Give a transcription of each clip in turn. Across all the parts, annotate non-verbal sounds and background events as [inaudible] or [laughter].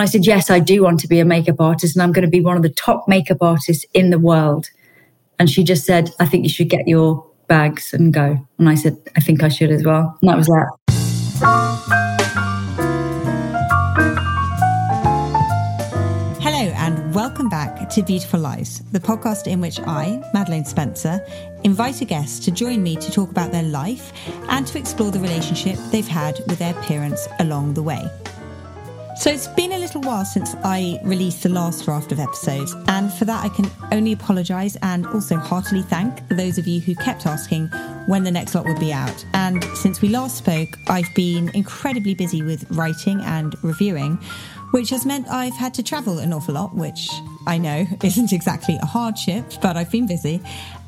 I said, Yes, I do want to be a makeup artist and I'm going to be one of the top makeup artists in the world. And she just said, I think you should get your bags and go. And I said, I think I should as well. And that was that. Hello, and welcome back to Beautiful Lives, the podcast in which I, Madeleine Spencer, invite a guest to join me to talk about their life and to explore the relationship they've had with their parents along the way. So it's been a little while since I released the last draft of episodes, and for that I can only apologise and also heartily thank those of you who kept asking when the next lot would be out. And since we last spoke, I've been incredibly busy with writing and reviewing, which has meant I've had to travel an awful lot, which I know [laughs] isn't exactly a hardship, but I've been busy.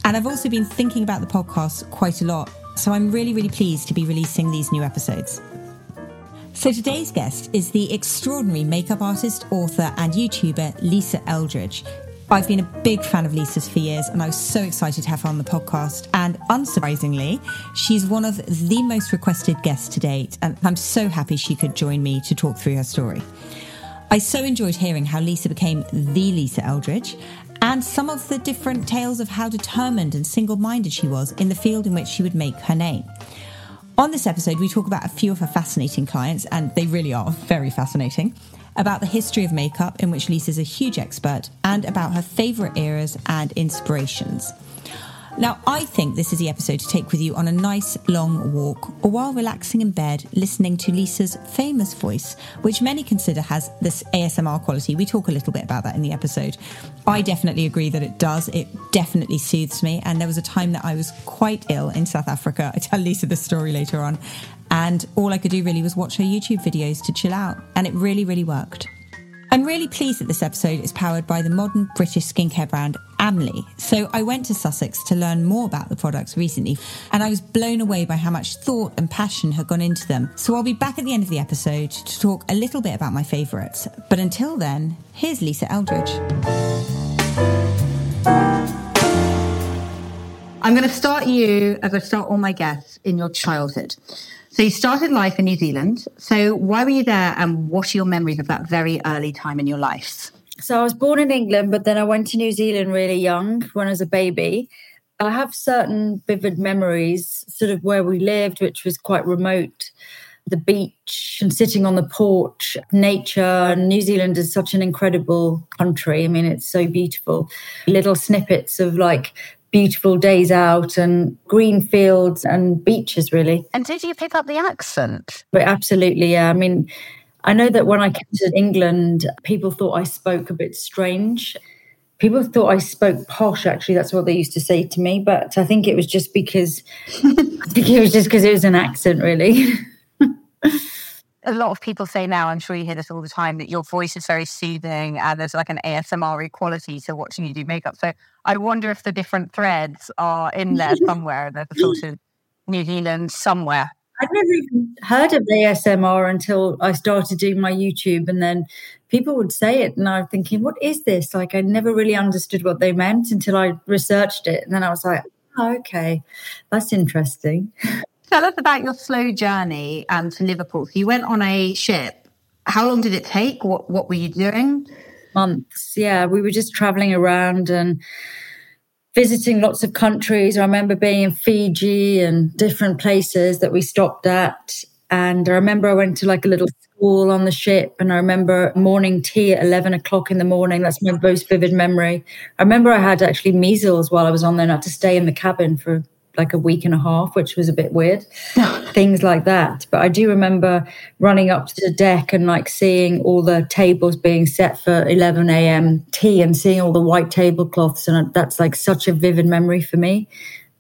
And I've also been thinking about the podcast quite a lot. So I'm really, really pleased to be releasing these new episodes. So today's guest is the extraordinary makeup artist, author, and YouTuber Lisa Eldridge. I've been a big fan of Lisa's for years, and I was so excited to have her on the podcast. And unsurprisingly, she's one of the most requested guests to date, and I'm so happy she could join me to talk through her story. I so enjoyed hearing how Lisa became the Lisa Eldridge and some of the different tales of how determined and single minded she was in the field in which she would make her name. On this episode, we talk about a few of her fascinating clients, and they really are very fascinating, about the history of makeup, in which Lisa's a huge expert, and about her favourite eras and inspirations. Now, I think this is the episode to take with you on a nice long walk or while relaxing in bed, listening to Lisa's famous voice, which many consider has this ASMR quality. We talk a little bit about that in the episode. I definitely agree that it does. It definitely soothes me. And there was a time that I was quite ill in South Africa. I tell Lisa the story later on. And all I could do really was watch her YouTube videos to chill out. And it really, really worked. I'm really pleased that this episode is powered by the modern British skincare brand Amly. So I went to Sussex to learn more about the products recently, and I was blown away by how much thought and passion had gone into them. So I'll be back at the end of the episode to talk a little bit about my favourites. But until then, here's Lisa Eldridge. I'm going to start you as I start all my guests in your childhood. So you started life in New Zealand. So why were you there and what are your memories of that very early time in your life? So I was born in England, but then I went to New Zealand really young when I was a baby. I have certain vivid memories, sort of where we lived, which was quite remote. The beach and sitting on the porch, nature. New Zealand is such an incredible country. I mean, it's so beautiful. Little snippets of like beautiful days out and green fields and beaches, really. And did you pick up the accent? But absolutely, yeah. I mean, I know that when I came to England, people thought I spoke a bit strange. People thought I spoke posh, actually. That's what they used to say to me. But I think it was just because, [laughs] I think it was just because it was an accent, really. a lot of people say now, I'm sure you hear this all the time, that your voice is very soothing and there's like an ASMR quality to watching you do makeup. So I wonder if the different threads are in there [laughs] somewhere. There's a sort of New Zealand somewhere. I'd never even heard of ASMR until I started doing my YouTube, and then people would say it, and I'm thinking, "What is this?" Like I never really understood what they meant until I researched it, and then I was like, oh, "Okay, that's interesting." [laughs] Tell us about your slow journey um, to Liverpool. So you went on a ship. How long did it take? What What were you doing? Months. Yeah, we were just traveling around and visiting lots of countries. I remember being in Fiji and different places that we stopped at. And I remember I went to like a little school on the ship, and I remember morning tea at 11 o'clock in the morning. That's my most vivid memory. I remember I had actually measles while I was on there and I had to stay in the cabin for like a week and a half, which was a bit weird. [laughs] Things like that. But I do remember running up to the deck and like seeing all the tables being set for 11 a.m. tea and seeing all the white tablecloths. And that's like such a vivid memory for me.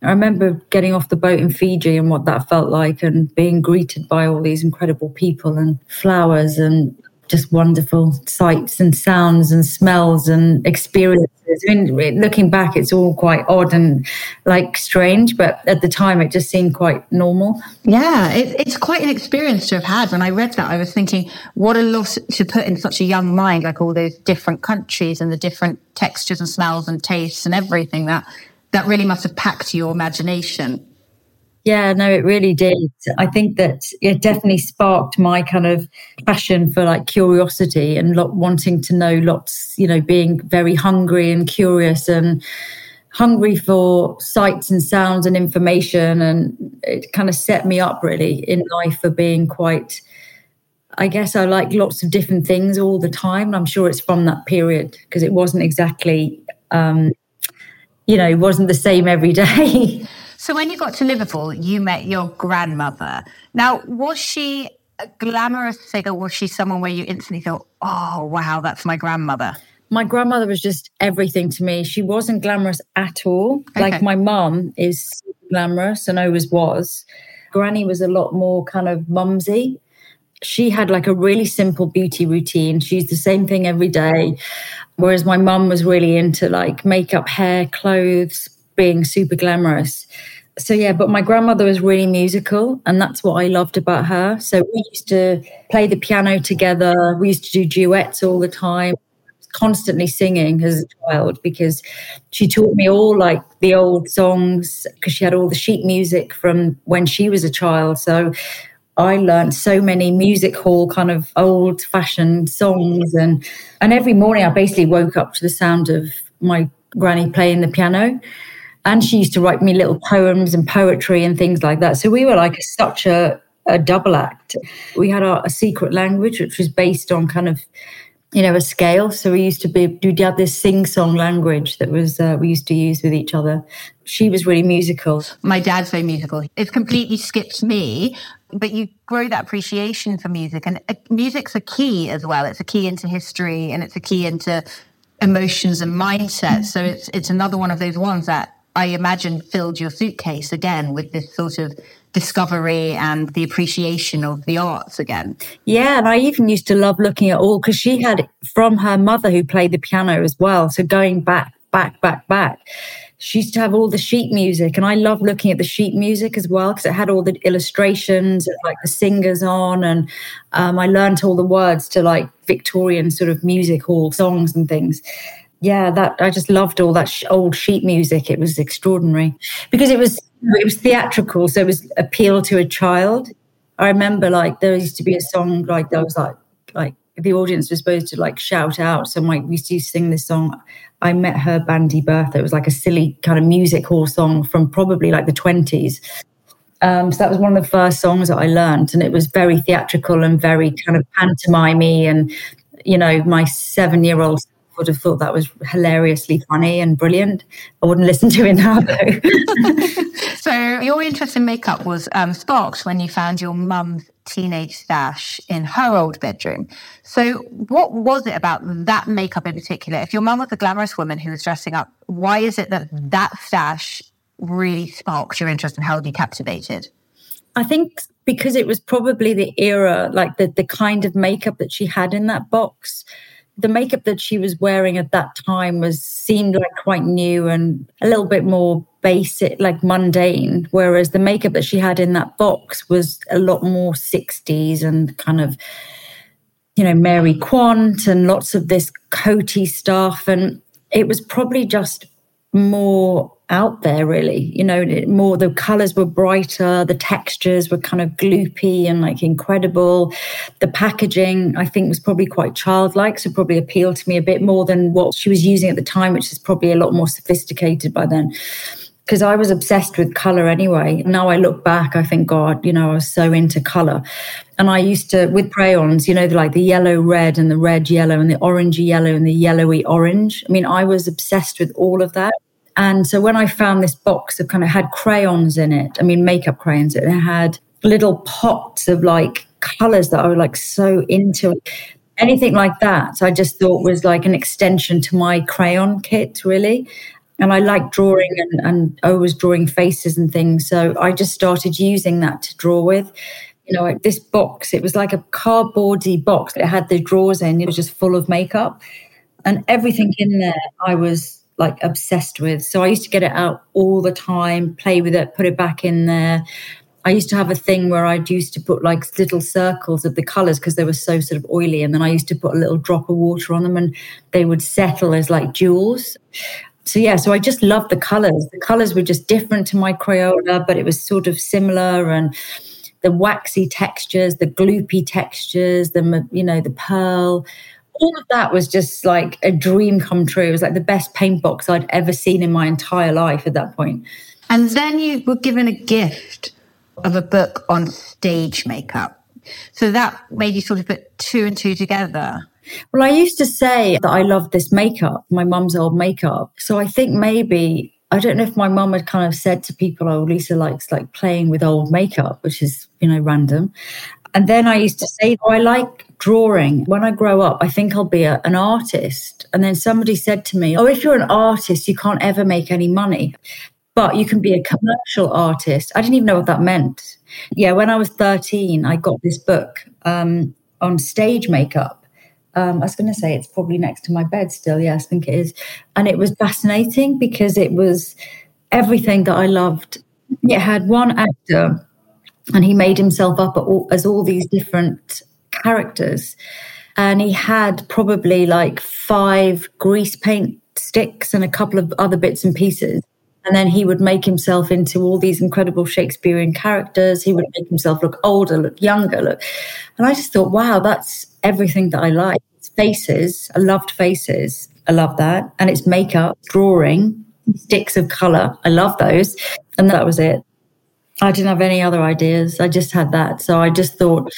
I remember getting off the boat in Fiji and what that felt like and being greeted by all these incredible people and flowers and just wonderful sights and sounds and smells and experiences. I mean, looking back, it's all quite odd and like strange, but at the time, it just seemed quite normal. Yeah, it, it's quite an experience to have had. When I read that, I was thinking, what a lot to put in such a young mind, like all those different countries and the different textures and smells and tastes and everything that that really must have packed your imagination. Yeah, no, it really did. I think that it definitely sparked my kind of passion for like curiosity and lot, wanting to know lots, you know, being very hungry and curious and hungry for sights and sounds and information. And it kind of set me up really in life for being quite, I guess I like lots of different things all the time. I'm sure it's from that period because it wasn't exactly, um, you know, it wasn't the same every day. [laughs] So when you got to Liverpool, you met your grandmother. Now, was she a glamorous figure? Was she someone where you instantly thought, oh, wow, that's my grandmother? My grandmother was just everything to me. She wasn't glamorous at all. Okay. Like my mum is glamorous and always was. Granny was a lot more kind of mumsy. She had like a really simple beauty routine. She's the same thing every day. Whereas my mum was really into like makeup, hair, clothes, being super glamorous so yeah, but my grandmother was really musical, and that's what I loved about her. So we used to play the piano together. We used to do duets all the time, constantly singing as a child because she taught me all like the old songs because she had all the sheet music from when she was a child. So I learned so many music hall kind of old fashioned songs and and every morning I basically woke up to the sound of my granny playing the piano and she used to write me little poems and poetry and things like that. So we were like such a, a double act. We had our, a secret language, which was based on kind of, you know, a scale. So we used to be do have this sing song language that was uh, we used to use with each other. She was really musical. My dad's very musical. It completely skips me, but you grow that appreciation for music, and uh, music's a key as well. It's a key into history, and it's a key into emotions and mindset. So it's it's another one of those ones that I imagine filled your suitcase again with this sort of discovery and the appreciation of the arts again. Yeah, and I even used to love looking at all because she had from her mother who played the piano as well. So going back, back, back, back. She used to have all the sheet music, and I love looking at the sheet music as well because it had all the illustrations, like the singers on, and um, I learned all the words to like Victorian sort of music hall songs and things yeah, that I just loved all that sh- old sheet music. It was extraordinary because it was it was theatrical, so it was appeal to a child. I remember like there used to be a song like that was like like the audience was supposed to like shout out. So my we used to sing this song. I met her Bandy Bertha. It was like a silly kind of music hall song from probably like the twenties. Um, so that was one of the first songs that I learned, and it was very theatrical and very kind of pantomimey. And you know, my seven-year-old would have thought that was hilariously funny and brilliant. I wouldn't listen to it now, though. [laughs] so, your interest in makeup was um, sparked when you found your mum's teenage stash in her old bedroom. So, what was it about that makeup in particular? If your mum was a glamorous woman who was dressing up, why is it that that stash really sparked your interest and held you captivated? I think because it was probably the era, like the, the kind of makeup that she had in that box the makeup that she was wearing at that time was seemed like quite new and a little bit more basic like mundane whereas the makeup that she had in that box was a lot more 60s and kind of you know mary quant and lots of this coaty stuff. And it was probably just more out there really you know more the colors were brighter the textures were kind of gloopy and like incredible the packaging i think was probably quite childlike so probably appealed to me a bit more than what she was using at the time which is probably a lot more sophisticated by then because I was obsessed with color anyway. Now I look back, I think, God, you know, I was so into color. And I used to, with crayons, you know, like the yellow red and the red yellow and the orangey yellow and the yellowy orange. I mean, I was obsessed with all of that. And so when I found this box that kind of had crayons in it, I mean, makeup crayons, it had little pots of like colors that I was like so into. Anything like that, I just thought was like an extension to my crayon kit, really. And I like drawing and, and I was drawing faces and things. So I just started using that to draw with. You know, this box, it was like a cardboardy box. It had the drawers in, it was just full of makeup. And everything in there, I was like obsessed with. So I used to get it out all the time, play with it, put it back in there. I used to have a thing where I'd used to put like little circles of the colors because they were so sort of oily. And then I used to put a little drop of water on them and they would settle as like jewels. so yeah, so I just loved the colors. The colors were just different to my Crayola, but it was sort of similar and the waxy textures, the gloopy textures, the you know the pearl, all of that was just like a dream come true. It was like the best paint box I'd ever seen in my entire life at that point. And then you were given a gift of a book on stage makeup. So that made you sort of put two and two together. Well, I used to say that I loved this makeup, my mum's old makeup. So I think maybe I don't know if my mum had kind of said to people, "Oh, Lisa likes like playing with old makeup," which is you know random. And then I used to say, "Oh, I like drawing. When I grow up, I think I'll be a, an artist." And then somebody said to me, "Oh, if you're an artist, you can't ever make any money." But you can be a commercial artist. I didn't even know what that meant. Yeah, when I was 13, I got this book um, on stage makeup um, I was going to say it's probably next to my bed still. Yes, I think it is. And it was fascinating because it was everything that I loved. It had one actor and he made himself up all, as all these different characters. And he had probably like five grease paint sticks and a couple of other bits and pieces. And then he would make himself into all these incredible Shakespearean characters. He would make himself look older, look younger, look. And I just thought, wow, that's everything that I like. It's faces. I loved faces. I love that. And it's makeup, drawing, sticks of color. I love those. And that was it. I didn't have any other ideas. I just had that. So I just thought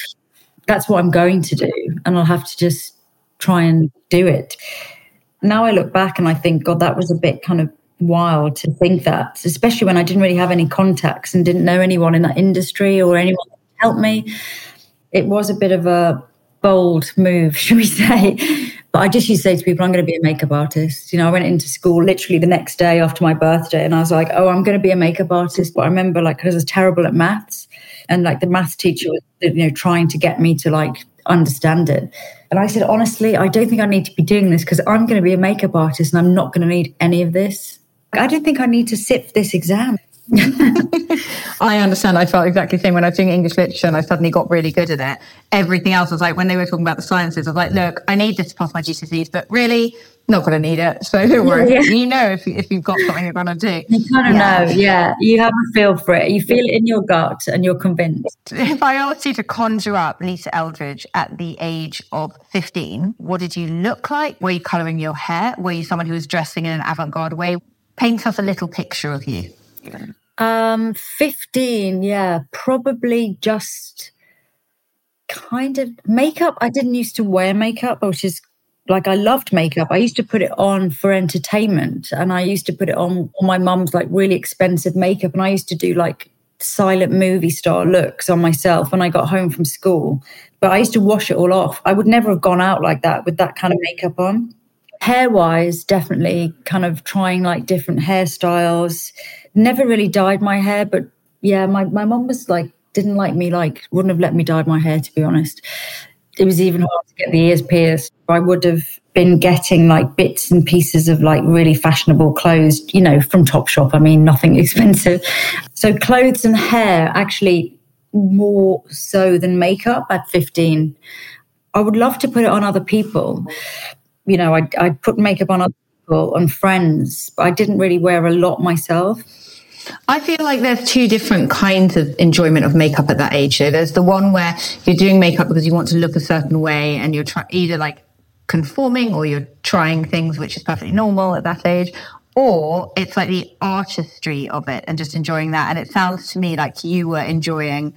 that's what I'm going to do. And I'll have to just try and do it. Now I look back and I think, God, that was a bit kind of wild to think that, especially when I didn't really have any contacts and didn't know anyone in that industry or anyone to help me. It was a bit of a bold move, [laughs] should we say? But I just used to say to people, I'm going to be a makeup artist. You know, I went into school literally the next day after my birthday and I was like, oh, I'm going to be a makeup artist. But I remember like, I was terrible at maths and like the maths teacher was, you know, trying to get me to like understand it. And I said, honestly, I don't think I need to be doing this because I'm going to be a makeup artist and I'm not going to need any of this. I don't think I need to sit for this exam. [laughs] I understand. I felt exactly the same when I was doing English literature and I suddenly got really good at it. Everything else was like, when they were talking about the sciences, I was like, look, I need this to pass my GCSEs, but really, not going to need it. So don't worry. Yeah. You know if, if you've got something you're going to do. You kind of yeah. know. Yeah. You have a feel for it. You feel it in your gut and you're convinced. If I asked you to conjure up Lisa Eldridge at the age of 15, what did you look like? Were you colouring your hair? Were you someone who was dressing in an avant garde way? Paint us a little picture of you. Um, 15, yeah, probably just kind of makeup. I didn't used to wear makeup, which is like I loved makeup. I used to put it on for entertainment and I used to put it on on my mum's like really expensive makeup and I used to do like silent movie star looks on myself when I got home from school. But I used to wash it all off. I would never have gone out like that with that kind of makeup on. Hair wise, definitely kind of trying like different hairstyles never really dyed my hair, but yeah, my, my mom was like, didn't like me, like, wouldn't have let me dye my hair, to be honest. It was even hard to get the ears pierced. I would have been getting like bits and pieces of like really fashionable clothes, you know, from Topshop. I mean, nothing [laughs] expensive. So clothes and hair actually more so than makeup at 15. I would love to put it on other people. You know, I, I'd put makeup on other people, on friends, but I didn't really wear a lot myself. I feel like there's two different kinds of enjoyment of makeup at that age. So there's the one where you're doing makeup because you want to look a certain way and you're try- either like conforming or you're trying things which is perfectly normal at that age, or it's like the artistry of it and just enjoying that. And it sounds to me like you were enjoying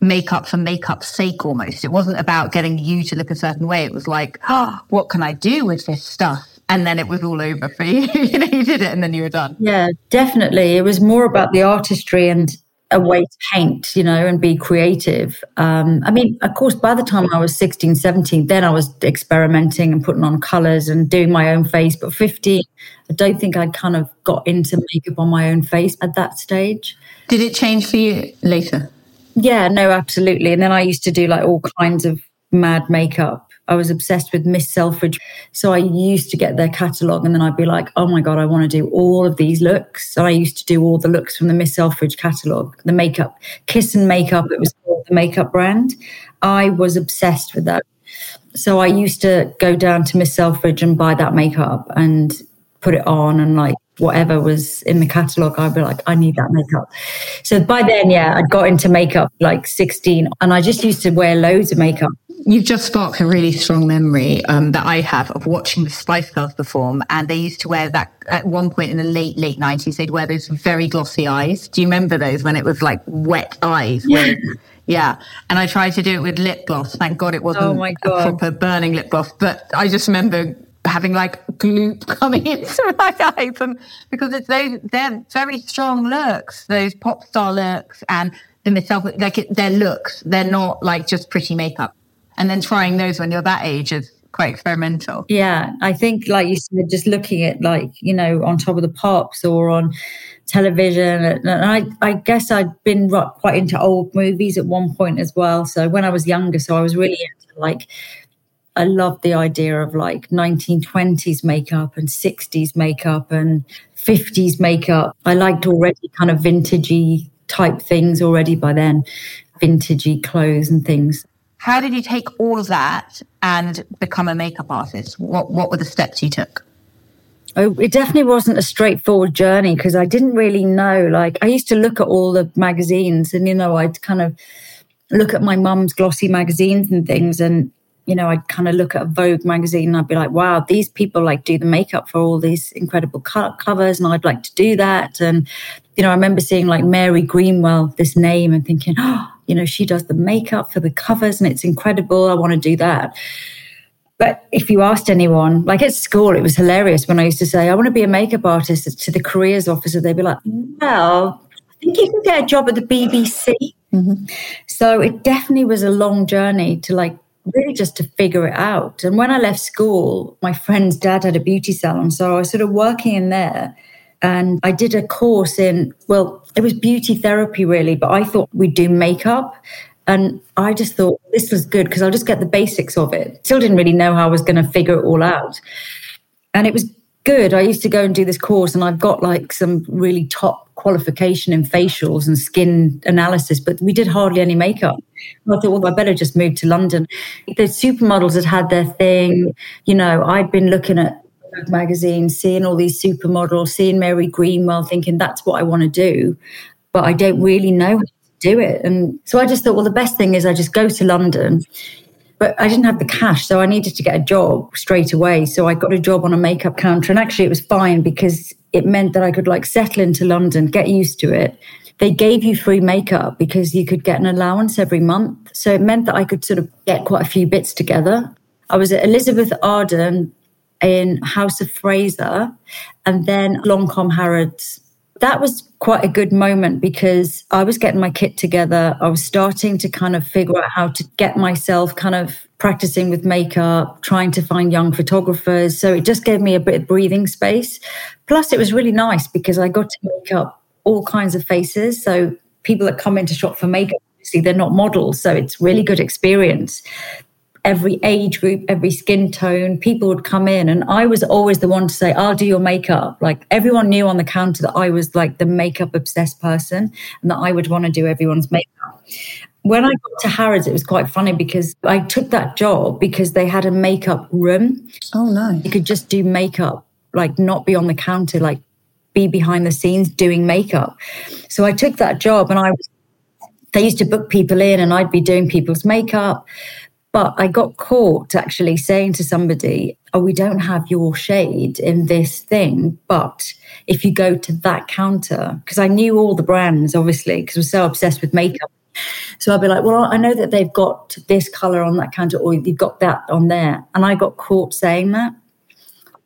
makeup for makeup's sake almost. It wasn't about getting you to look a certain way. It was like, oh, what can I do with this stuff? and then it was all over for you. [laughs] you know, you did it and then you were done. Yeah, definitely. It was more about the artistry and a way to paint, you know, and be creative. Um, I mean, of course, by the time I was 16, 17, then I was experimenting and putting on colors and doing my own face. But 15, I don't think I kind of got into makeup on my own face at that stage. Did it change for you later? Yeah, no, absolutely. And then I used to do like all kinds of mad makeup I was obsessed with Miss Selfridge. So I used to get their catalogue and then I'd be like, oh my God, I want to do all of these looks. So I used to do all the looks from the Miss Selfridge catalogue, the makeup, Kiss and Makeup, it was called the makeup brand. I was obsessed with that. So I used to go down to Miss Selfridge and buy that makeup and put it on and like whatever was in the catalogue, I'd be like, I need that makeup. So by then, yeah, I'd got into makeup like 16 and I just used to wear loads of makeup. You've just sparked a really strong memory um, that I have of watching the Spice Girls perform. And they used to wear that at one point in the late, late 90s, they'd wear those very glossy eyes. Do you remember those when it was like wet eyes? Yeah. yeah. And I tried to do it with lip gloss. Thank God it wasn't oh a proper burning lip gloss. But I just remember having like glue [laughs] coming into my eyes and because it's those they're very strong looks those pop star looks and the myself like it, their looks they're not like just pretty makeup and then trying those when you're that age is quite experimental yeah i think like you said just looking at like you know on top of the pops or on television and i i guess i'd been quite into old movies at one point as well so when i was younger so i was really into like I love the idea of like 1920s makeup and 60s makeup and 50s makeup. I liked already kind of vintagey type things already by then, vintagey clothes and things. How did you take all of that and become a makeup artist? What what were the steps you took? Oh, it definitely wasn't a straightforward journey because I didn't really know. Like, I used to look at all the magazines and, you know, I'd kind of look at my mum's glossy magazines and things. And you know, I'd kind of look at a Vogue magazine and I'd be like, wow, these people like do the makeup for all these incredible covers and I'd like to do that. And, you know, I remember seeing like Mary Greenwell, this name, and thinking, oh, you know, she does the makeup for the covers and it's incredible. I want to do that. But if you asked anyone, like at school, it was hilarious when I used to say, I want to be a makeup artist to the careers officer. They'd be like, well, I think you can get a job at the BBC. Mm-hmm. So it definitely was a long journey to like really just to figure it out. And when I left school, my friend's dad had a beauty salon. So I was sort of working in there. And I did a course in, well, it was beauty therapy really, but I thought we'd do makeup. And I just thought this was good because I'll just get the basics of it. Still didn't really know how I was going to figure it all out. And it was good. I used to go and do this course, and I've got like some really top qualification in facials and skin analysis, but we did hardly any makeup. I thought, well, I better just move to London. The supermodels had had their thing. You know, I'd been looking at magazines, seeing all these supermodels, seeing Mary Greenwell, thinking that's what I want to do, but I don't really know how to do it. And so I just thought, well, the best thing is I just go to London but I didn't have the cash, so I needed to get a job straight away. So I got a job on a makeup counter, and actually it was fine because it meant that I could like settle into London, get used to it. They gave you free makeup because you could get an allowance every month. So it meant that I could sort of get quite a few bits together. I was at Elizabeth Arden in House of Fraser and then Lancôme Harrods that was quite a good moment because I was getting my kit together. I was starting to kind of figure out how to get myself kind of practicing with makeup, trying to find young photographers. So it just gave me a bit of breathing space. Plus, it was really nice because I got to make up all kinds of faces. So people that come in to shop for makeup, obviously, they're not models. So it's really good experience every age group, every skin tone. People would come in, and I was always the one to say, I'll do your makeup. Like everyone knew on the counter that I was like the makeup obsessed person and that I would want to do everyone's makeup. When I got to Harrods, it was quite funny because I took that job because they had a makeup room. Oh, no. You could just do makeup, like not be on the counter, like be behind the scenes doing makeup. So I took that job and I was, they used to book people in and I'd be doing people's makeup. But I got caught actually saying to somebody, Oh, we don't have your shade in this thing. But if you go to that counter, because I knew all the brands, obviously, because I was so obsessed with makeup. So I'd be like, Well, I know that they've got this color on that counter, or you've got that on there. And I got caught saying that.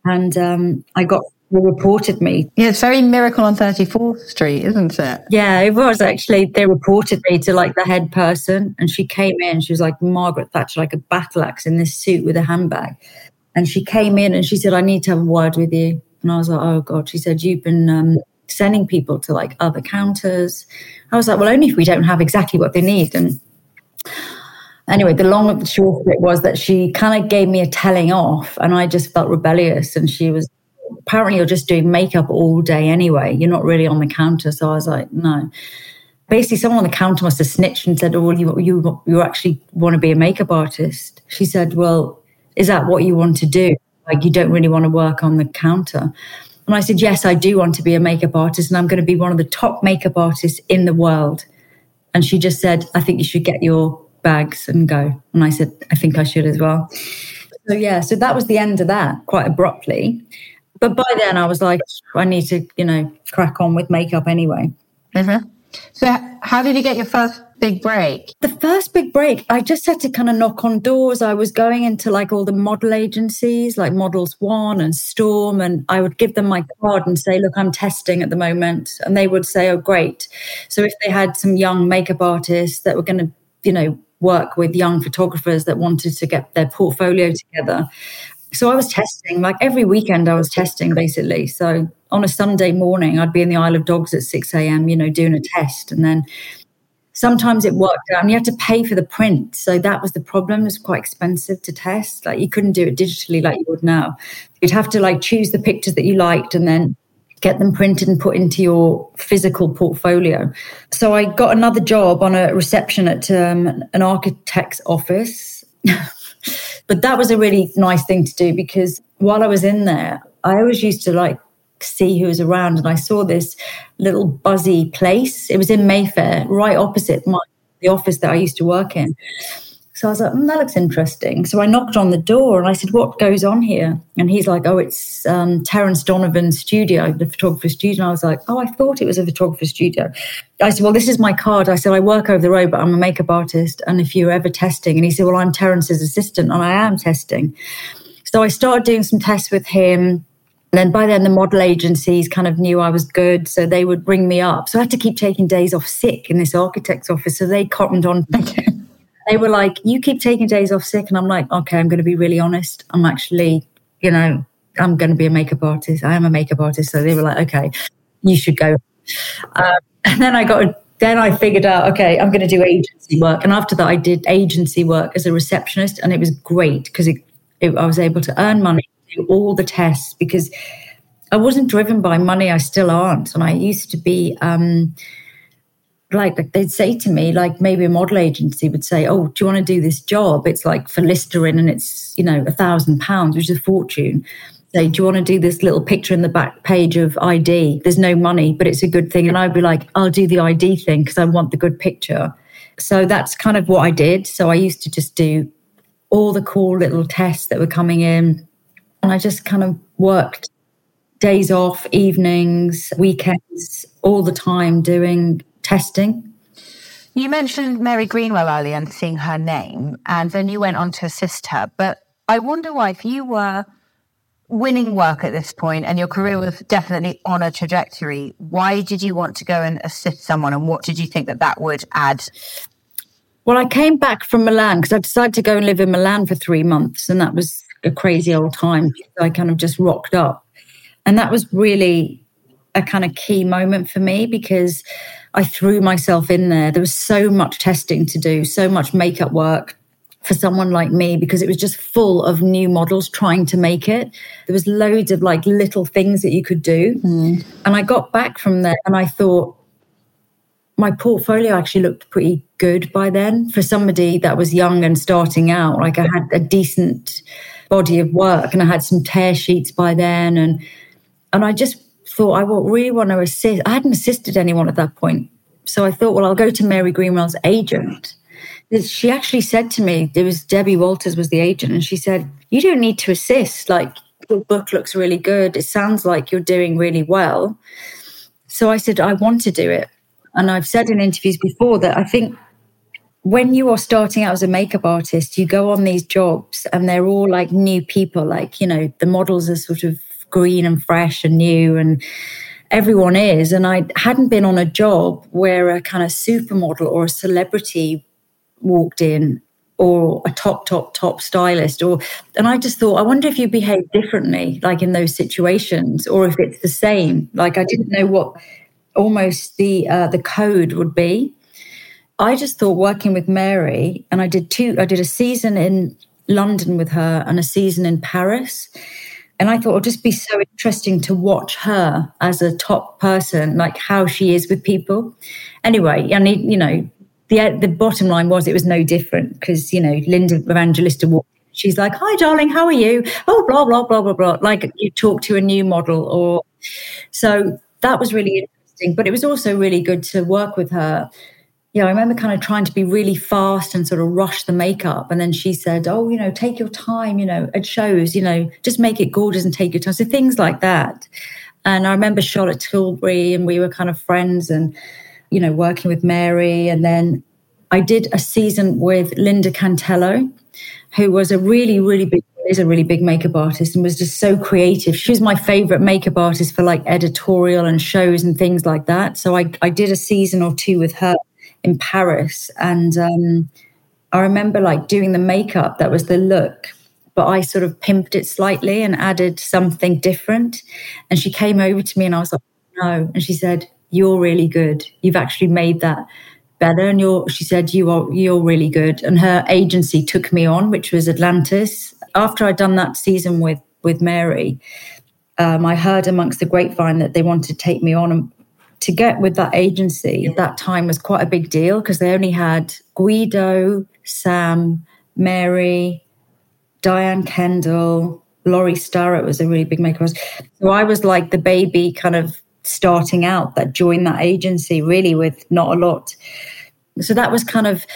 And um, I got reported me. Yeah, it's very Miracle on 34th Street, isn't it? Yeah, it was actually. They reported me to like the head person, and she came in. She was like Margaret Thatcher, like a battle axe in this suit with a handbag. And she came in and she said, I need to have a word with you. And I was like, oh God. She said, You've been um, sending people to like other counters. I was like, Well, only if we don't have exactly what they need. And anyway, the long and short of it was that she kind of gave me a telling off, and I just felt rebellious. And she was apparently you're just doing makeup all day anyway. You're not really on the counter. So I was like, no. Basically, someone on the counter must have snitched and said, "Oh, you you you actually want to be a makeup artist." She said, "Well, is that what you want to do? Like, you don't really want to work on the counter?" And I said, Yes, I do want to be a makeup artist and I'm going to be one of the top makeup artists in the world. And she just said, I think you should get your bags and go. And I said, I think I should as well. So, yeah, so that was the end of that quite abruptly. But by then I was like, I need to, you know, crack on with makeup anyway. Mm-hmm. So, how did you get your first big break? The first big break, I just had to kind of knock on doors. I was going into like all the model agencies, like Models One and Storm, and I would give them my card and say, Look, I'm testing at the moment. And they would say, Oh, great. So, if they had some young makeup artists that were going to, you know, work with young photographers that wanted to get their portfolio together. So I was testing, like every weekend, I was testing basically. So on a Sunday morning, I'd be in the Isle of Dogs at 6 a.m., you know, doing a test. And then sometimes it worked and you had to pay for the print. So that was the problem. It was quite expensive to test. Like you couldn't do it digitally like you would now. You'd have to like choose the pictures that you liked and then get them printed and put into your physical portfolio. So I got another job on a reception at um, an architect's office. [laughs] but that was a really nice thing to do because while I was in there, I always used to like see who was around and I saw this little buzzy place. It was in Mayfair, right opposite my the office that I used to work in. So I was like, mm, that looks interesting. So I knocked on the door and I said, what goes on here? And he's like, oh, it's um, Terence Donovan's studio, the photographer's studio. And I was like, oh, I thought it was a photographer's studio. I said, well, this is my card. I said, I work over the road, but I'm a makeup artist. And if you're ever testing, and he said, well, I'm Terence's assistant and I am testing. So I started doing some tests with him. And then by then, the model agencies kind of knew I was good. So they would bring me up. So I had to keep taking days off sick in this architect's office. So they cottoned on. [laughs] they were like, you keep taking days off sick. And I'm like, okay, I'm going to be really honest. I'm actually, you know, I'm going to be a makeup artist. I am a makeup artist. So they were like, okay, you should go. Um, [laughs] and then I got, then I figured out, okay, I'm going to do agency work. And after that, I did agency work as a receptionist. And it was great because I was able to earn money, do all the tests because I wasn't driven by money. I still aren't. And I used to be, um, like, they'd say to me, like maybe a model agency would say, "Oh, do you want to do this job? It's like for Listerine, and it's you know a thousand pounds, which is a fortune." Say, do you want to do this little picture in the back page of ID? There's no money, but it's a good thing. And I'd be like, I'll do the ID thing because I want the good picture. So that's kind of what I did. So I used to just do all the cool little tests that were coming in. And I just kind of worked days off, evenings, weekends, all the time doing testing. You mentioned Mary Greenwell earlier and seeing her name, and then you went on to assist her. But I wonder why, if you were winning work at this point and your career was definitely on a trajectory, why did you want to go and assist someone, and what did you think that that would add? Well, I came back from Milan because I decided to go and live in Milan for three months, and that was a crazy old time. I kind of just rocked up, and that was really a kind of key moment for me because I threw myself in there. There was so much testing to do, so much makeup work for someone like me because it was just full of new models trying to make it. There was loads of like little things that you could do. Mm. And I got back from there and I thought my portfolio actually looked pretty good by then for somebody that was young and starting out. Like I had a decent body of work and I had some tear sheets by then and and I just thought I really want to assist. I hadn't assisted anyone at that point. So I thought, well, I'll go to Mary Greenwell's agent. She actually said to me, it was Debbie Walters was the agent, and she said, You don't need to assist. Like, your book looks really good. It sounds like you're doing really well. So I said, I want to do it. And I've said in interviews before that I think when you are starting out as a makeup artist, you go on these jobs and they're all like new people. Like, you know, the models are sort of green and fresh and new and everyone is. And I hadn't been on a job where a kind of supermodel or a celebrity walked in or a top, top, top stylist or and I just thought, I wonder if you behave differently, like in those situations, or if it's the same. Like I didn't know what almost the uh, the code would be. I just thought working with Mary, and I did two. I did a season in London with her and a season in Paris. And I thought it'd just be so interesting to watch her as a top person, like how she is with people. Anyway, I need, you know, the the bottom line was it was no different because you know Linda Evangelista walked. She's like, "Hi, darling, how are you?" Oh, blah blah blah blah blah. Like you talk to a new model, or So that was really interesting. But it was also really good to work with her. Yeah, I remember kind of trying to be really fast and sort of rush the makeup. And then she said, Oh, you know, take your time, you know, it shows, you know, just make it gorgeous and take your time. So things like that. And I remember Charlotte Tilbury and we were kind of friends and, you know, working with Mary. And then I did a season with Linda Cantello, who was a really, really big is a really big makeup artist and was just so creative. She was my favorite makeup artist for like editorial and shows and things like that. So I, I did a season or two with her in Paris. And um, I remember like doing the makeup, that was the look, but I sort of pimped it slightly and added something different. And she came over to me and I was like, no. And she said, You're really good. You've actually made that better and you're she said you are you're really good and her agency took me on which was atlantis after i'd done that season with with mary um, i heard amongst the grapevine that they wanted to take me on to get with that agency at that time was quite a big deal because they only had guido sam mary diane kendal laurie starrett was a really big maker so i was like the baby kind of starting out that joined that agency really with not a lot. So that was kind of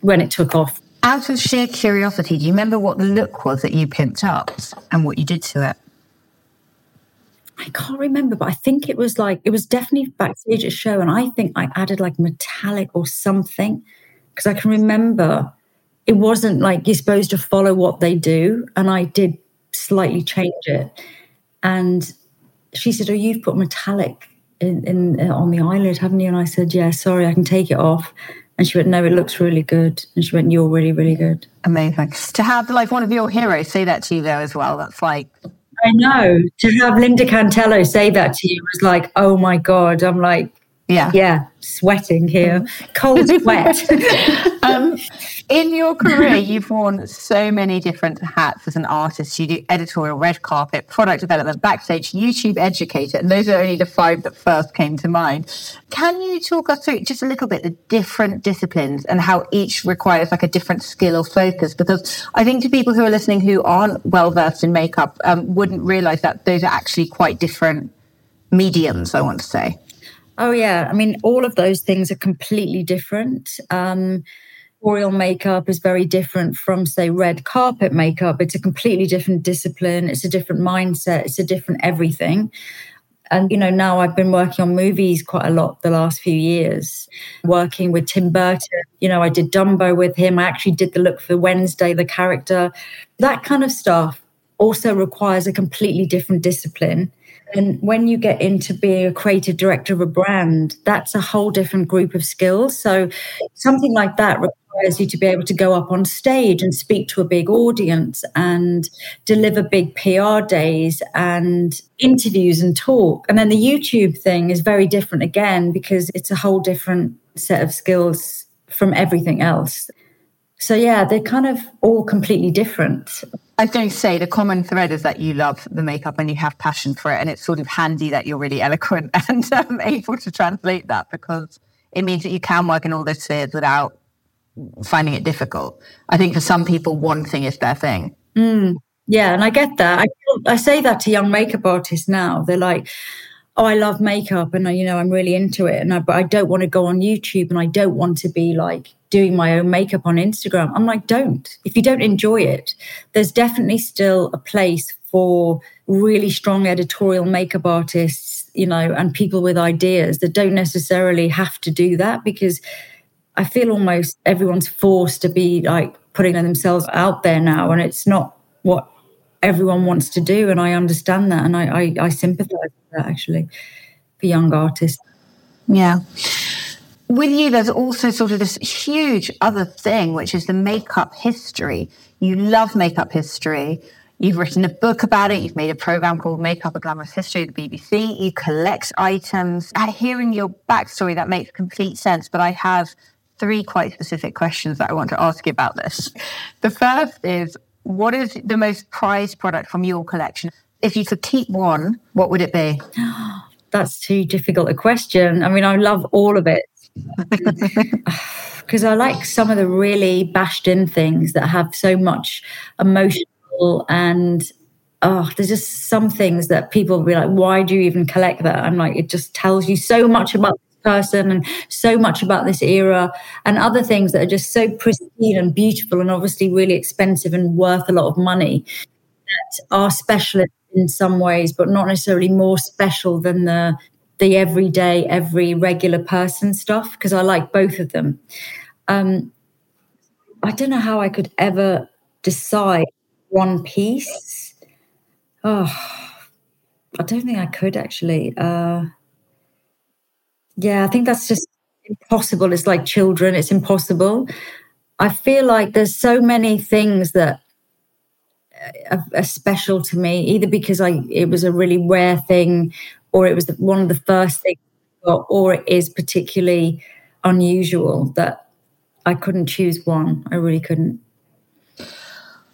when it took off. Out of sheer curiosity, do you remember what the look was that you pimped up and what you did to it? I can't remember, but I think it was like it was definitely backstage at a show, and I think I added like metallic or something because I can remember it wasn't like you're supposed to follow what they do, and I did slightly change it. And she said, "Oh, you've put metallic in, in uh, on the eyelid, haven't you?" And I said, "Yeah, sorry, I can take it off." And she went, "No, it looks really good." And she went, "You're really, really good." Amazing to have like one of your heroes say that to you though as well. That's like. I know to have Linda Cantello say that to you was like, oh my god! I'm like, yeah, yeah, sweating here, cold sweat. [laughs] um, in your career, [laughs] you've worn so many different hats as an artist. You do editorial, red carpet, product development, backstage, YouTube educator, and those are only the five that first came to mind. Can you talk us through just a little bit the different disciplines and how each requires like a different skill or focus? Because I think to people who are listening who aren't well versed in makeup um, wouldn't realize that those are actually quite different mediums. I want to say. Oh yeah, I mean, all of those things are completely different. Um, Boreal makeup is very different from, say, red carpet makeup. It's a completely different discipline. It's a different mindset. It's a different everything. And, you know, now I've been working on movies quite a lot the last few years, working with Tim Burton. You know, I did Dumbo with him. I actually did the look for Wednesday, the character. That kind of stuff also requires a completely different discipline. And when you get into being a creative director of a brand, that's a whole different group of skills. So something like that you to be able to go up on stage and speak to a big audience and deliver big PR days and interviews and talk. And then the YouTube thing is very different again because it's a whole different set of skills from everything else. So, yeah, they're kind of all completely different. I was going to say the common thread is that you love the makeup and you have passion for it. And it's sort of handy that you're really eloquent [laughs] and um, able to translate that because it means that you can work in all those spheres without finding it difficult. I think for some people, one thing is their thing. Mm, yeah, and I get that. I, I say that to young makeup artists now. They're like, oh, I love makeup and, you know, I'm really into it. And I, but I don't want to go on YouTube and I don't want to be like doing my own makeup on Instagram. I'm like, don't. If you don't enjoy it, there's definitely still a place for really strong editorial makeup artists, you know, and people with ideas that don't necessarily have to do that because I feel almost everyone's forced to be like putting themselves out there now, and it's not what everyone wants to do. And I understand that, and I, I, I sympathise with that actually for young artists. Yeah. With you, there's also sort of this huge other thing, which is the makeup history. You love makeup history. You've written a book about it. You've made a program called Makeup a Glamorous History at the BBC. You collect items. At hearing your backstory, that makes complete sense. But I have three quite specific questions that I want to ask you about this. The first is what is the most prized product from your collection? If you could keep one, what would it be? [gasps] That's too difficult a question. I mean, I love all of it. [laughs] [sighs] Because I like some of the really bashed in things that have so much emotional and oh, there's just some things that people will be like, why do you even collect that? I'm like, it just tells you so much about person and so much about this era and other things that are just so pristine and beautiful and obviously really expensive and worth a lot of money that are special in some ways, but not necessarily more special than the the everyday, every regular person stuff, because I like both of them. Um, I don't know how I could ever decide one piece Oh, I don't think I could actually. Uh, yeah, I think that's just impossible. It's like children, it's impossible. I feel like there's so many things that are, are, special to me, either because I it was a really rare thing, or it was the, one of the first things, or it is particularly unusual that I couldn't choose one. I really couldn't.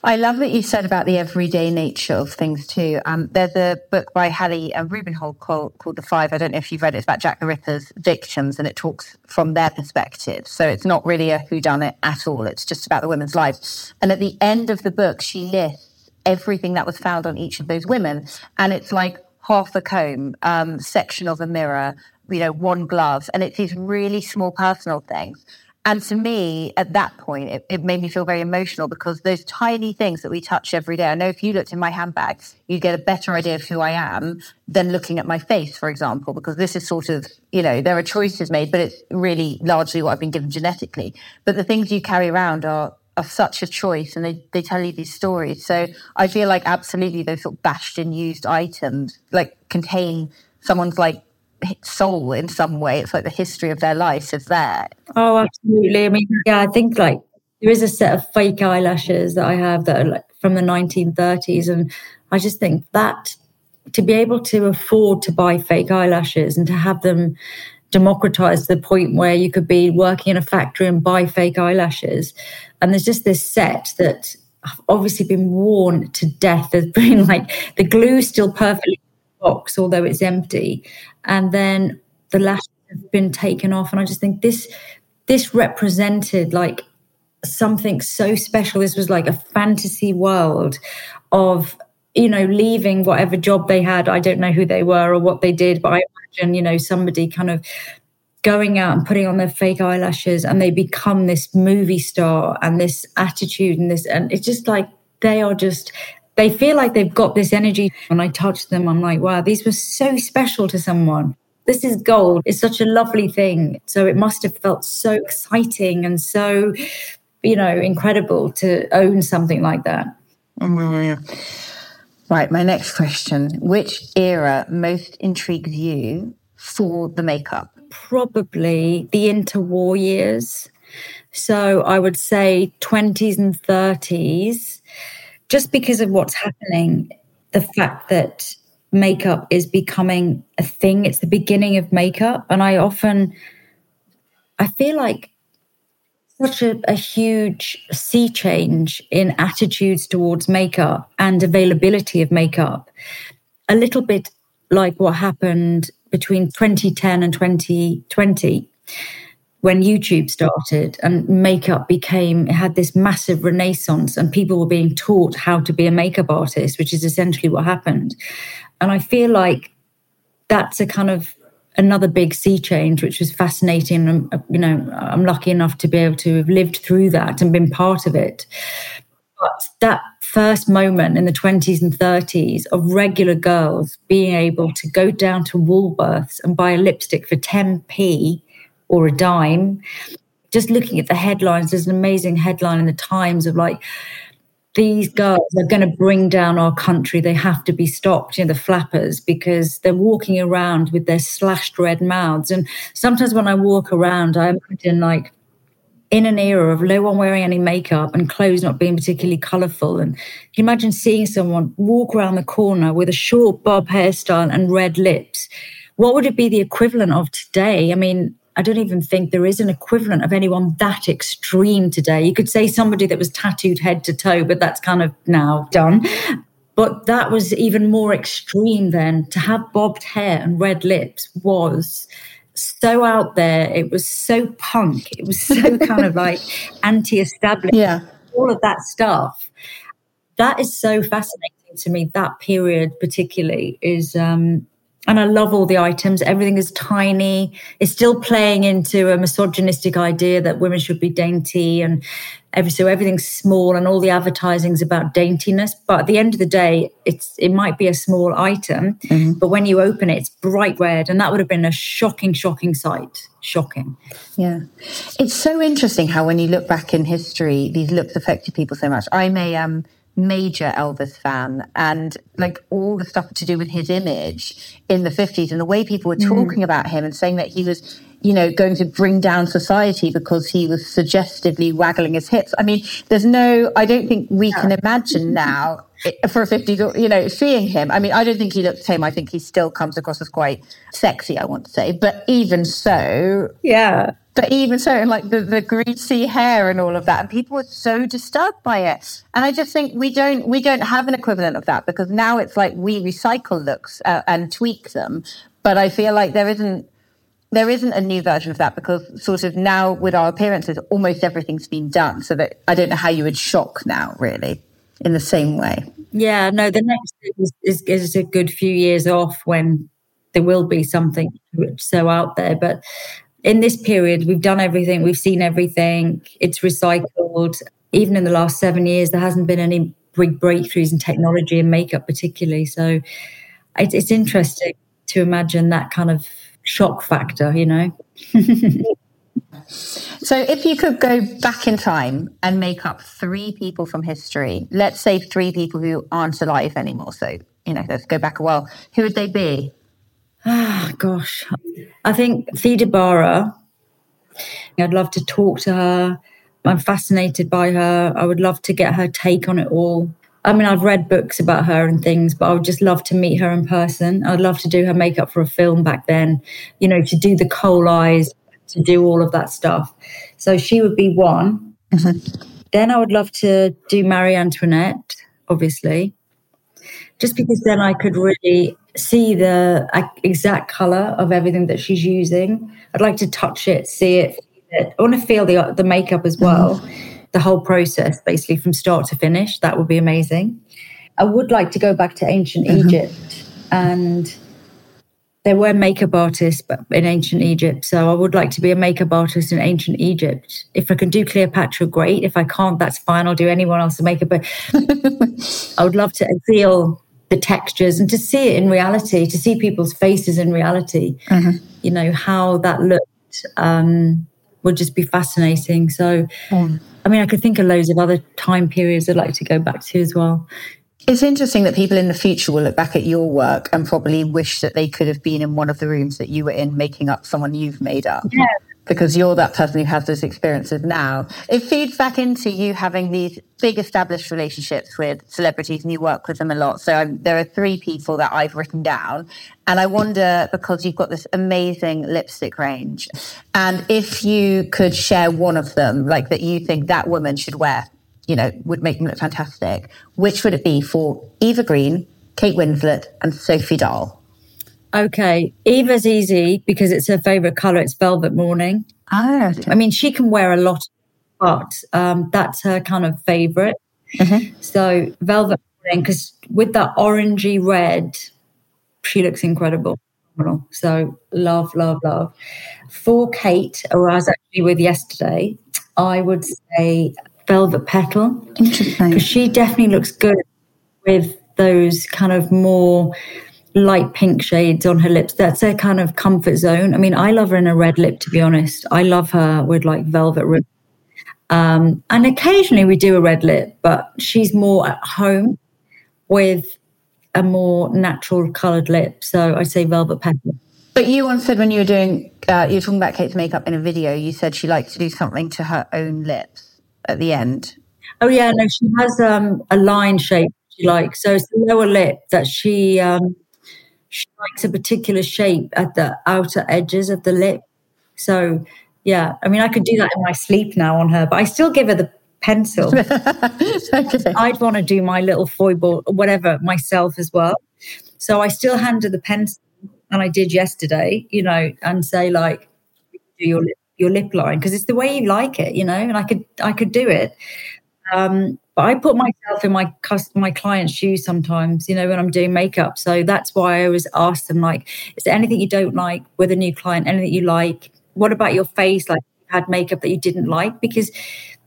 I love what you said about the everyday nature of things too. Um, there's a book by Hallie uh, Rubenhold called, called The Five. I don't know if you've read it. It's about Jack the Ripper's victims, and it talks from their perspective. So it's not really a whodunit at all. It's just about the women's lives. And at the end of the book, she lists everything that was found on each of those women, and it's like half a comb, um, section of a mirror, you know, one glove, and it's these really small personal things. And to me, at that point, it, it, made me feel very emotional because those tiny things that we touch every day. I know if you looked in my handbag, you'd get a better idea of who I am than looking at my face, for example, because this is sort of, you know, there are choices made, but it's really largely what I've been given genetically. But the things you carry around are of such a choice and they, they tell you these stories. So I feel like absolutely those sort of bashed and used items like contain someone's like soul in some way. It's like the history of their life is there. Oh, absolutely. I mean, yeah, I think like there is a set of fake eyelashes that I have that are like from the 1930s. And I just think that to be able to afford to buy fake eyelashes and to have them democratized to the point where you could be working in a factory and buy fake eyelashes. And there's just this set that I've obviously been worn to death. There's been [laughs] like the glue still perfectly box, although it's empty. And then the lashes have been taken off. And I just think this this represented like something so special. This was like a fantasy world of, you know, leaving whatever job they had. I don't know who they were or what they did, but I imagine, you know, somebody kind of going out and putting on their fake eyelashes and they become this movie star and this attitude and this and it's just like they are just they feel like they've got this energy. When I touch them, I'm like, wow, these were so special to someone. This is gold. It's such a lovely thing. So it must have felt so exciting and so, you know, incredible to own something like that. Mm-hmm. Right, my next question. Which era most intrigues you for the makeup? Probably the interwar years. So I would say 20s and 30s just because of what's happening, the fact that makeup is becoming a thing, it's the beginning of makeup. And I often, I feel like such a, a, huge sea change in attitudes towards makeup and availability of makeup. A little bit like what happened between 2010 and 2020 when YouTube started and makeup became, it had this massive renaissance and people were being taught how to be a makeup artist, which is essentially what happened. And I feel like that's a kind of another big sea change, which was fascinating. And, you know, I'm lucky enough to be able to have lived through that and been part of it. But that first moment in the 20s and 30s of regular girls being able to go down to Woolworths and buy a lipstick for 10p or a dime. Just looking at the headlines, there's an amazing headline in the Times of like, these girls are going to bring down our country. They have to be stopped, you know, the flappers, because they're walking around with their slashed red mouths. And sometimes when I walk around, I imagine like in an era of no one wearing any makeup and clothes not being particularly colourful. And you imagine seeing someone walk around the corner with a short bob hairstyle and red lips. What would it be the equivalent of today? I mean, I don't even think there is an equivalent of anyone that extreme today. You could say somebody that was tattooed head to toe, but that's kind of now done. But that was even more extreme then. To have bobbed hair and red lips was so out there. It was so punk. It was so kind of like [laughs] anti establishment. Yeah. All of that stuff. That is so fascinating to me that period particularly is um and I love all the items. Everything is tiny. It's still playing into a misogynistic idea that women should be dainty and every, so everything's small and all the advertising's about daintiness. But at the end of the day, it's it might be a small item, mm-hmm. but when you open it, it's bright red, and that would have been a shocking, shocking sight. Shocking. Yeah, it's so interesting how when you look back in history, these looks affected people so much. I'm a um major Elvis fan and like all the stuff to do with his image in the 50s and the way people were mm. talking mm. about him and saying that he was you know going to bring down society because he was suggestively waggling his hips. I mean there's no i don't think we can imagine now for a 50 you know seeing him. I mean i don't think he looks the same i think he still comes across as quite sexy i want to say. But even so yeah. but even so, and like the, the greasy hair and all of that, and people were so disturbed by it. And I just think we don't we don't have an equivalent of that because now it's like we recycle looks uh, and tweak them. But I feel like there isn't there isn't a new version of that because sort of now with our appearances, almost everything's been done. So that I don't know how you would shock now, really, in the same way. Yeah, no, the next is, is, is a good few years off when there will be something so out there. But in this period, we've done everything, we've seen everything, it's recycled. Even in the last seven years, there hasn't been any big breakthroughs in technology and makeup, particularly. So it's, it's interesting to imagine that kind of shock factor, you know? [laughs] so if you could go back in time and make up three people from history, let's say three people who aren't alive anymore. So, you know, let's go back a while. Who would they be? Ah, oh, gosh. I think Theda Bara. I'd love to talk to her. I'm fascinated by her. I would love to get her take on it all. I mean, I've read books about her and things, but I would just love to meet her in person. I'd love to do her makeup for a film back then, you know, to do the kohl eyes, to do all of that stuff. So she would be one. Mm-hmm. Then I would love to do Marie Antoinette, obviously, just because then I could really see the exact color of everything that she's using. I'd like to touch it, see it. I want to feel the the makeup as well, mm-hmm. The whole process, basically from start to finish. That would be amazing. I would like to go back to ancient mm-hmm. Egypt, and there were makeup artists in ancient Egypt. So I would like to be a makeup artist in ancient Egypt. If I can do Cleopatra, great. If I can't, that's fine. I'll do anyone else's makeup. But [laughs] I would love to feel the textures and to see it in reality, to see people's faces in reality, mm-hmm. you know, how that looked um, would just be fascinating. So, mm. I mean, I could think of loads of other time periods I'd like to go back to as well. It's interesting that people in the future will look back at your work and probably wish that they could have been in one of the rooms that you were in making up someone you've made up. Yeah, because you're that person who has those experiences now. It feeds back into you having these big established relationships with celebrities and you work with them a lot. So um, there are three people that I've written down. And I wonder, because you've got this amazing lipstick range, and if you could share one of them, like that you think that woman should wear, you know, would make them look fantastic, which would it be for Eva Green, Kate Winslet, and Sophie Dahl? Okay, Eva's easy because it's her favorite color. It's velvet morning. Okay. I mean, she can wear a lot, but um, that's her kind of favorite. Mm-hmm. So velvet morning because with that orangey red, she looks incredible. So love, love, love. For Kate, who I was actually with yesterday, I would say velvet petal. Interesting. Because she definitely looks good with those kind of more light pink shades on her lips. That's her kind of comfort zone. I mean, I love her in a red lip, to be honest. I love her with like velvet ribbon. Um, and occasionally we do a red lip, but she's more at home with a more natural coloured lip. So I'd say velvet petal. But you once said when you were doing, uh, you were talking about Kate's makeup in a video, you said she likes to do something to her own lips at the end. Oh yeah, no, she has um, a line shape she likes. So it's the lower lip that she um, she likes a particular shape at the outer edges of the lip. So, yeah, I mean, I could do that in my sleep now on her, but I still give her the pencil. [laughs] okay. I'd want to do my little foible, whatever, myself as well. So I still hand her the pencil, and I did yesterday, you know, and say like, do your lip, your lip line because it's the way you like it, you know. And I could I could do it. Um, but I put myself in my my client's shoes sometimes, you know, when I'm doing makeup. So that's why I always ask them, like, is there anything you don't like with a new client? Anything you like? What about your face? Like, you had makeup that you didn't like? Because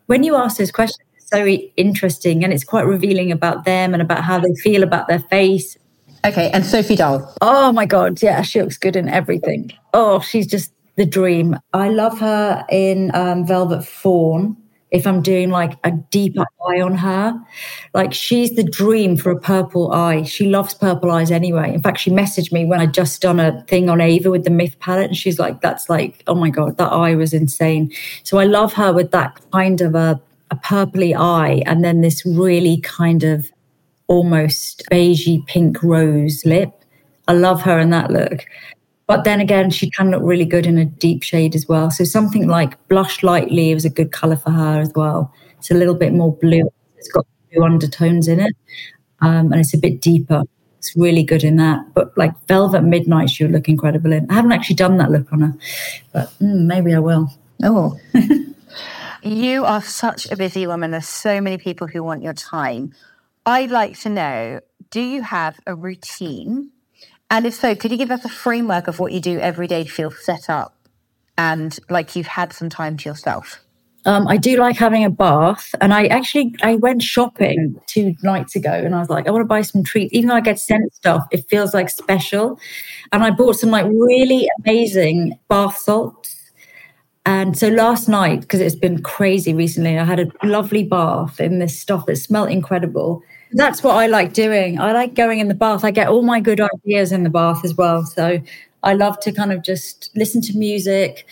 when you ask those questions, it's very interesting and it's quite revealing about them and about how they feel about their face. Okay, and Sophie Dahl. Oh my God, yeah, she looks good in everything. Oh, she's just the dream. I love her in um, Velvet Fawn if I'm doing like a deeper eye on her. Like she's the dream for a purple eye. She loves purple eyes anyway. In fact, she messaged me when I'd just done a thing on Ava with the Myth palette, and she's like, "That's like, oh my god, that eye was insane." So I love her with that kind of a a purpley eye, and then this really kind of almost beigey pink rose lip. I love her in that look. But then again, she can look really good in a deep shade as well. So something like Blush Lightly was a good color for her as well. It's a little bit more blue. It's got blue undertones in it. Um, and it's a bit deeper. It's really good in that. But like Velvet Midnight, she would look incredible in. I haven't actually done that look on her, but mm, maybe I will. Oh. [laughs] you are such a busy woman. There's so many people who want your time. I'd like to know do you have a routine and if so, could you give us a framework of what you do every day to feel set up and like you've had some time to yourself? Um, I do like having a bath, and I actually I went shopping two nights ago, and I was like, I want to buy some treats. Even though I get sent stuff, it feels like special. And I bought some like really amazing bath salts. And so last night, because it's been crazy recently, I had a lovely bath in this stuff that smelled incredible. That's what I like doing. I like going in the bath. I get all my good ideas in the bath as well. So I love to kind of just listen to music,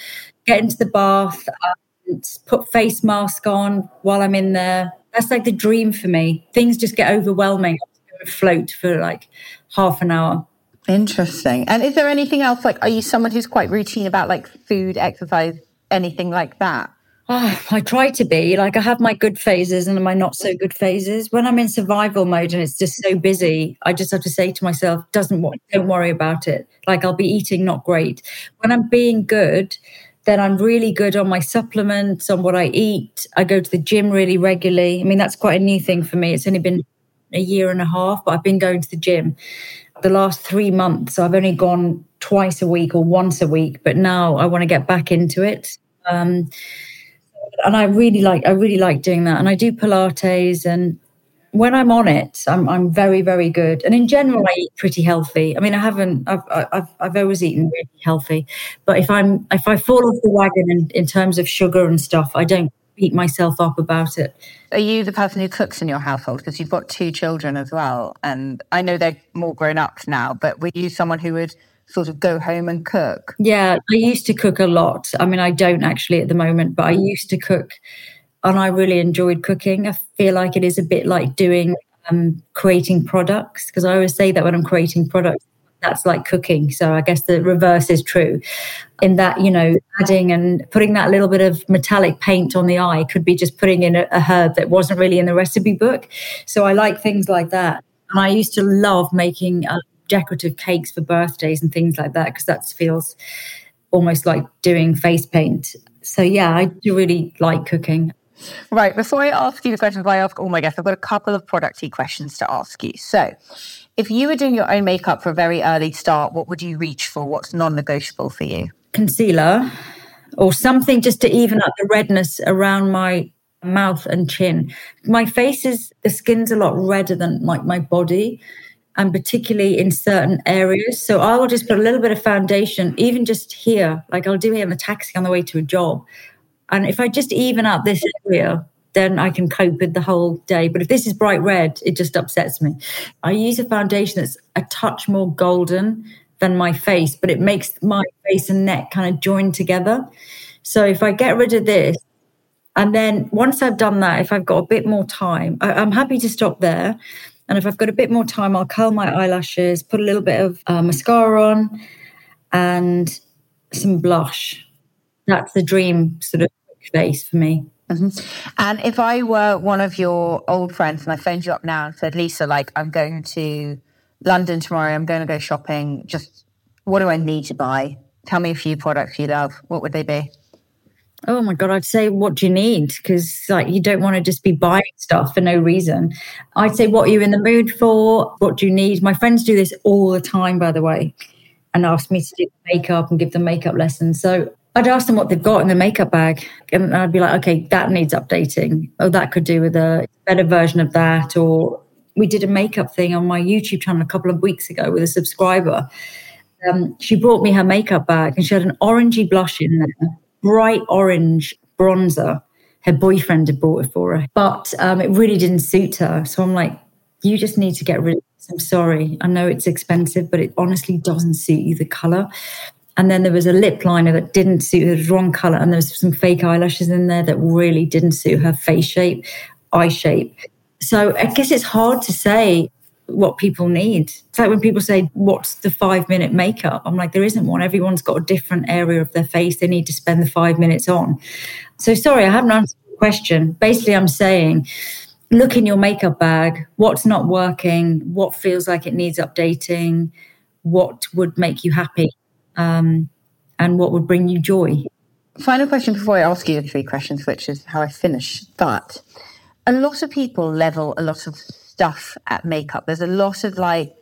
get into the bath, um, put face mask on while I'm in there. That's like the dream for me. Things just get overwhelming. float for like half an hour. Interesting. And is there anything else? Like, are you someone who's quite routine about like food, exercise, anything like that? Oh, I try to be like I have my good phases and my not so good phases. When I'm in survival mode and it's just so busy, I just have to say to myself, "Doesn't don't worry about it." Like I'll be eating not great. When I'm being good, then I'm really good on my supplements, on what I eat. I go to the gym really regularly. I mean, that's quite a new thing for me. It's only been a year and a half, but I've been going to the gym the last three months. I've only gone twice a week or once a week, but now I want to get back into it. Um, and I really like I really like doing that. And I do Pilates, and when I'm on it, I'm I'm very very good. And in general, I eat pretty healthy. I mean, I haven't I've I've, I've always eaten really healthy, but if I'm if I fall off the wagon in, in terms of sugar and stuff, I don't beat myself up about it. Are you the person who cooks in your household? Because you've got two children as well, and I know they're more grown ups now. But were you someone who would sort of go home and cook? Yeah, I used to cook a lot. I mean, I don't actually at the moment, but I used to cook and I really enjoyed cooking. I feel like it is a bit like doing um, creating products because I always say that when I'm creating products, that's like cooking. So I guess the reverse is true in that, you know, adding and putting that little bit of metallic paint on the eye could be just putting in a, a herb that wasn't really in the recipe book. So I like things like that. And I used to love making uh, decorative cakes for birthdays and things like that because that feels almost like doing face paint. So yeah, I do really like cooking. Right. Before I ask you the questions I ask all my guests, I've got a couple of producty questions to ask you. So, if you were doing your own makeup for a very early start, what would you reach for? What's non-negotiable for you? Concealer or something just to even up the redness around my mouth and chin. My face is the skin's a lot redder than like my body and particularly in certain areas. So I will just put a little bit of foundation, even just here, like I'll do it in the taxi on the way to a job. And if I just even up this area, then I can cope with the whole day. But if this is bright red, it just upsets me. I use a foundation that's a touch more golden than my face, but it makes my face and neck kind of join together. So if I get rid of this, and then once I've done that, if I've got a bit more time, I, am happy to stop there. And if I've got a bit more time, I'll curl my eyelashes, put a little bit of uh, mascara on, and some blush. That's the dream sort of face for me. Mm-hmm. And if I were one of your old friends and I phoned you up now and said, Lisa, like, I'm going to London tomorrow, I'm going to go shopping, just what do I need to buy? Tell me a few products you love. What would they be? Oh my God, I'd say, what do you need? Because like you don't want to just be buying stuff for no reason. I'd say, what are you in the mood for? What do you need? My friends do this all the time, by the way, and ask me to do makeup and give them makeup lessons. So I'd ask them what they've got in the makeup bag. And I'd be like, okay, that needs updating. Oh, that could do with a better version of that. Or we did a makeup thing on my YouTube channel a couple of weeks ago with a subscriber. Um, she brought me her makeup bag and she had an orangey blush in there bright orange bronzer. Her boyfriend had bought it for her, but um, it really didn't suit her. So I'm like, you just need to get rid of this. I'm sorry. I know it's expensive, but it honestly doesn't suit you, the color. And then there was a lip liner that didn't suit her, the wrong color. And there was some fake eyelashes in there that really didn't suit her face shape, eye shape. So I guess it's hard to say what people need. It's like when people say, What's the five minute makeup? I'm like, There isn't one. Everyone's got a different area of their face they need to spend the five minutes on. So, sorry, I haven't answered the question. Basically, I'm saying, look in your makeup bag. What's not working? What feels like it needs updating? What would make you happy? Um, and what would bring you joy? Final question before I ask you the three questions, which is how I finish. But a lot of people level a lot of stuff at makeup. There's a lot of like,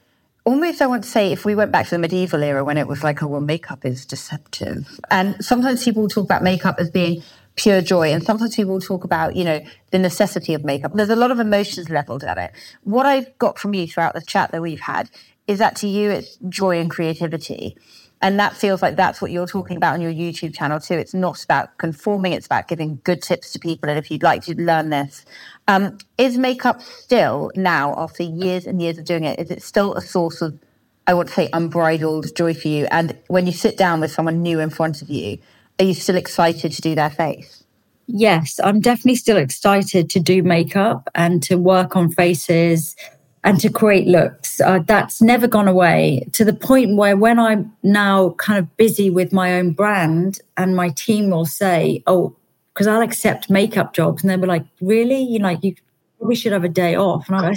almost I want to say, if we went back to the medieval era when it was like, oh, well, makeup is deceptive. And sometimes people talk about makeup as being pure joy. And sometimes people talk about, you know, the necessity of makeup. There's a lot of emotions leveled at it. What I've got from you throughout the chat that we've had is that to you, it's joy and creativity. And that feels like that's what you're talking about on your YouTube channel too. It's not about conforming, it's about giving good tips to people. And if you'd like to learn this, um, is makeup still now, after years and years of doing it, is it still a source of, I would say, unbridled joy for you? And when you sit down with someone new in front of you, are you still excited to do their face? Yes, I'm definitely still excited to do makeup and to work on faces and to create looks. Uh, that's never gone away to the point where when I'm now kind of busy with my own brand and my team will say, oh, because I'll accept makeup jobs. And they'll be like, really? You know, like, you probably should have a day off. And I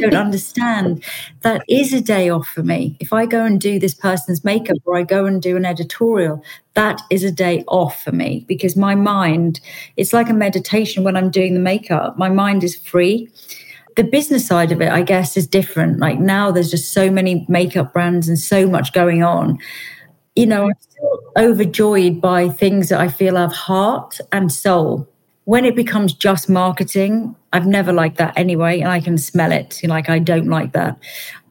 don't [laughs] understand. That is a day off for me. If I go and do this person's makeup or I go and do an editorial, that is a day off for me because my mind, it's like a meditation when I'm doing the makeup. My mind is free the business side of it, I guess, is different. Like now, there's just so many makeup brands and so much going on. You know, I'm still overjoyed by things that I feel have heart and soul. When it becomes just marketing, I've never liked that anyway, and I can smell it. You know, like I don't like that.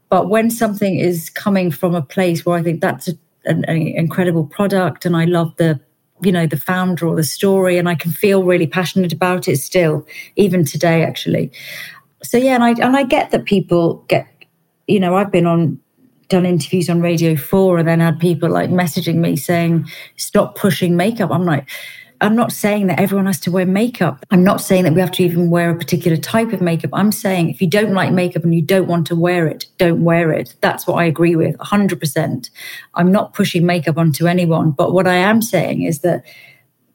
But when something is coming from a place where I think that's a, an, an incredible product, and I love the you know the founder or the story and i can feel really passionate about it still even today actually so yeah, and I and I get that people get, you know, I've been on done interviews on Radio Four, and then had people like messaging me saying, "Stop pushing makeup." I'm like. I'm not saying that everyone has to wear makeup. I'm not saying that we have to even wear a particular type of makeup. I'm saying if you don't like makeup and you don't want to wear it, don't wear it. That's what I agree with 100%. I'm not pushing makeup onto anyone. But what I am saying is that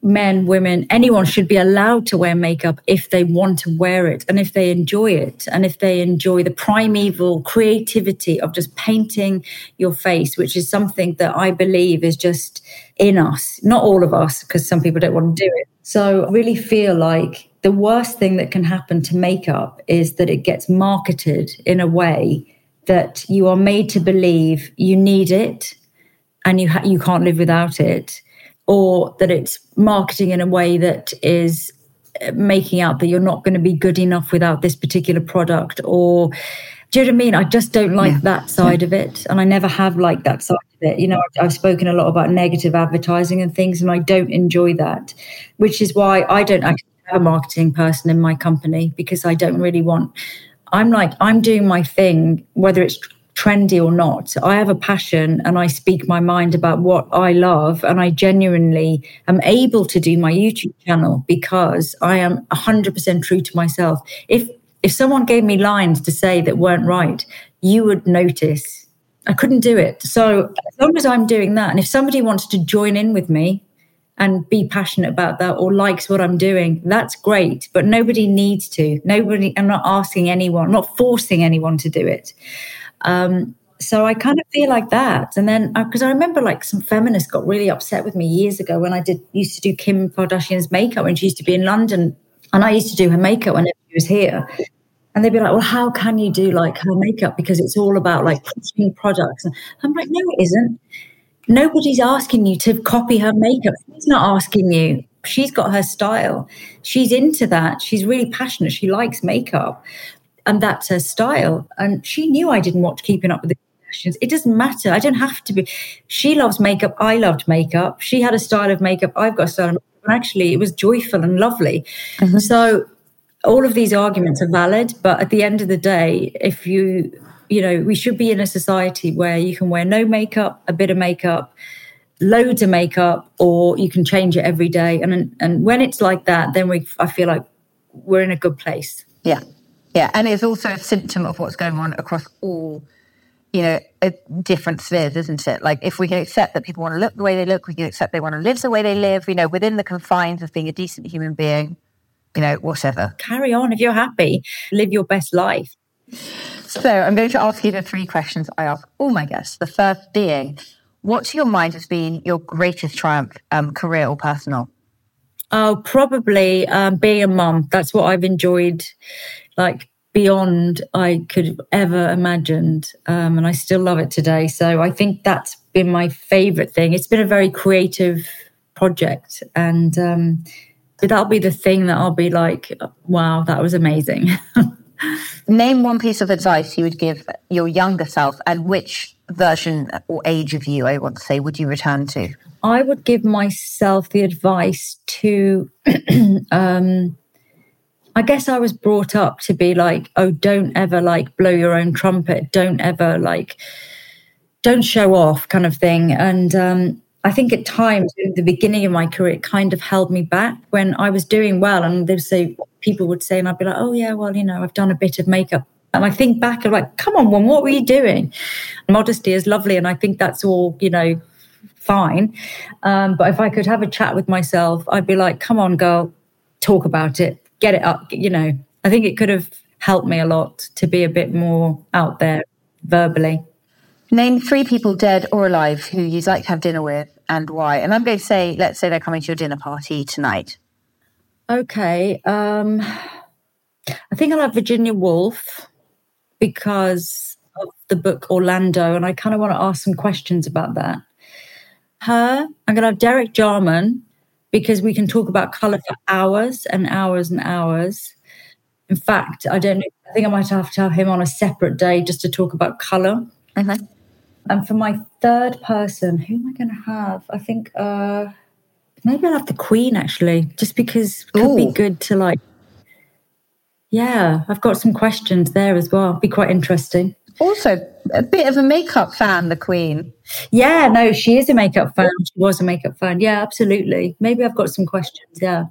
men, women, anyone should be allowed to wear makeup if they want to wear it and if they enjoy it and if they enjoy the primeval creativity of just painting your face, which is something that I believe is just in us, not all of us, because some people don't want to do it. So I really feel like the worst thing that can happen to makeup is that it gets marketed in a way that you are made to believe you need it and you ha- you can't live without it or that it's marketing in a way that is uh, making out that you're not going to be good enough without this particular product or do you know what I mean? I just don't like yeah. that side yeah. of it. And I never have liked that side of it. You know, I've spoken a lot about negative advertising and things, and I don't enjoy that, which is why I don't actually have a marketing person in my company because I don't really want. I'm like, I'm doing my thing, whether it's trendy or not. I have a passion and I speak my mind about what I love. And I genuinely am able to do my YouTube channel because I am 100% true to myself. If, if someone gave me lines to say that weren't right, you would notice. I couldn't do it. So as long as I'm doing that, and if somebody wants to join in with me and be passionate about that or likes what I'm doing, that's great. But nobody needs to. Nobody, I'm not asking anyone, I'm not forcing anyone to do it. Um, So I kind of feel like that. And then, because uh, I remember like some feminists got really upset with me years ago when I did used to do Kim Kardashian's makeup when she used to be in London. And I used to do her makeup whenever she was here. And they'd be like, well, how can you do like her makeup? Because it's all about like pushing products. And I'm like, no, it isn't. Nobody's asking you to copy her makeup. She's not asking you. She's got her style. She's into that. She's really passionate. She likes makeup. And that's her style. And she knew I didn't watch Keeping Up with the Kardashians. It doesn't matter. I don't have to be. She loves makeup. I loved makeup. She had a style of makeup. I've got a style of makeup. And actually, it was joyful and lovely. Mm-hmm. So all of these arguments are valid, but at the end of the day, if you, you know, we should be in a society where you can wear no makeup, a bit of makeup, loads of makeup, or you can change it every day. And and when it's like that, then we, I feel like we're in a good place. Yeah, yeah, and it's also a symptom of what's going on across all, you know, different spheres, isn't it? Like if we can accept that people want to look the way they look, we can accept they want to live the way they live. You know, within the confines of being a decent human being you know, whatever. Carry on if you're happy, live your best life. So I'm going to ask you the three questions I ask all my guests. The first being, what to your mind has been your greatest triumph, um, career or personal? Oh, probably um, being a mum. That's what I've enjoyed, like beyond I could have ever imagined, um, and I still love it today. So I think that's been my favourite thing. It's been a very creative project, and um, that'll be the thing that I'll be like, wow, that was amazing. [laughs] Name one piece of advice you would give your younger self, and which version or age of you, I want to say, would you return to? I would give myself the advice to, [clears throat] um, I guess I was brought up to be like, oh, don't ever like blow your own trumpet. Don't ever like, don't show off kind of thing. And um, I think at times in the beginning of my career, it kind of held me back when I was doing well. And they'd say, people would say, and I'd be like, oh, yeah, well, you know, I've done a bit of makeup. And I think back, I'm like, come on, one, what were you doing? Modesty is lovely. And I think that's all, you know, fine. Um, but if I could have a chat with myself, I'd be like, come on, girl, talk about it, get it up. You know, I think it could have helped me a lot to be a bit more out there verbally. Name three people, dead or alive, who you'd like to have dinner with and why. And I'm going to say, let's say they're coming to your dinner party tonight. Okay. Um, I think I'll have Virginia Woolf because of the book Orlando, and I kind of want to ask some questions about that. Her, I'm going to have Derek Jarman because we can talk about color for hours and hours and hours. In fact, I don't know, I think I might have to have him on a separate day just to talk about color. Mm-hmm. And for my third person, who am I going to have? I think uh, maybe I'll have the Queen actually, just because it could Ooh. be good to like. Yeah, I've got some questions there as well. Be quite interesting. Also, a bit of a makeup fan, the Queen. Yeah, no, she is a makeup fan. She was a makeup fan. Yeah, absolutely. Maybe I've got some questions. Yeah.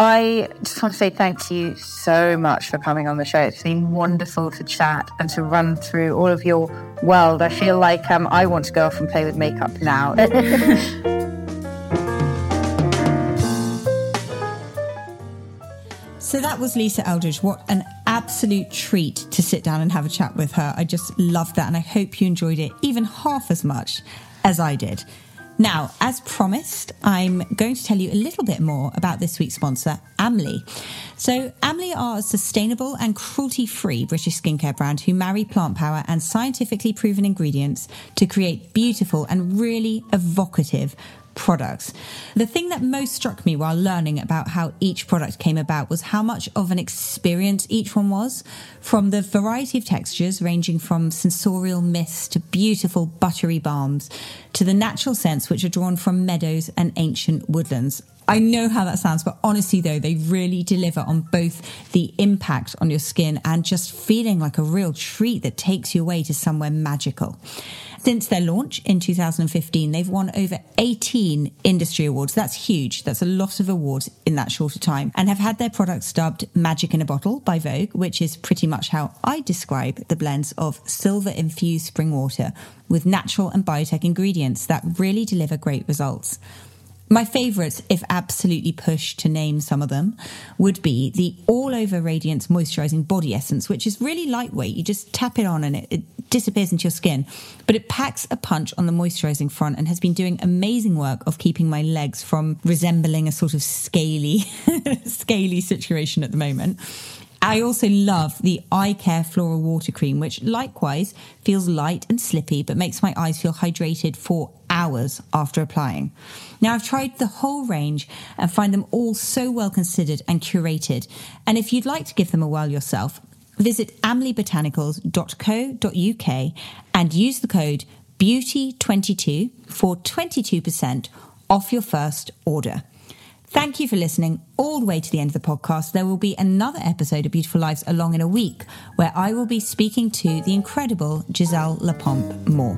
I just want to say thank you so much for coming on the show. It's been wonderful to chat and to run through all of your world. I feel like um, I want to go off and play with makeup now. [laughs] So that was Lisa Eldridge. What an absolute treat to sit down and have a chat with her. I just loved that, and I hope you enjoyed it even half as much as I did. Now, as promised, I'm going to tell you a little bit more about this week's sponsor, Amly. So, Amly are a sustainable and cruelty free British skincare brand who marry plant power and scientifically proven ingredients to create beautiful and really evocative products. The thing that most struck me while learning about how each product came about was how much of an experience each one was, from the variety of textures ranging from sensorial mists to beautiful buttery balms, to the natural scents which are drawn from meadows and ancient woodlands. I know how that sounds, but honestly, though, they really deliver on both the impact on your skin and just feeling like a real treat that takes you away to somewhere magical. Since their launch in 2015, they've won over 18 industry awards. That's huge. That's a lot of awards in that shorter time and have had their products dubbed Magic in a Bottle by Vogue, which is pretty much how I describe the blends of silver infused spring water with natural and biotech ingredients that really deliver great results. My favourites, if absolutely pushed to name some of them, would be the All Over Radiance Moisturising Body Essence, which is really lightweight. You just tap it on and it, it disappears into your skin. But it packs a punch on the moisturizing front and has been doing amazing work of keeping my legs from resembling a sort of scaly, [laughs] scaly situation at the moment. I also love the Eye Care Floral Water Cream, which likewise feels light and slippy, but makes my eyes feel hydrated for hours after applying. Now, I've tried the whole range and find them all so well considered and curated. And if you'd like to give them a whirl yourself, visit amlybotanicals.co.uk and use the code BEAUTY22 for 22% off your first order. Thank you for listening all the way to the end of the podcast. There will be another episode of Beautiful Lives along in a week where I will be speaking to the incredible Giselle La Pompe-Moore.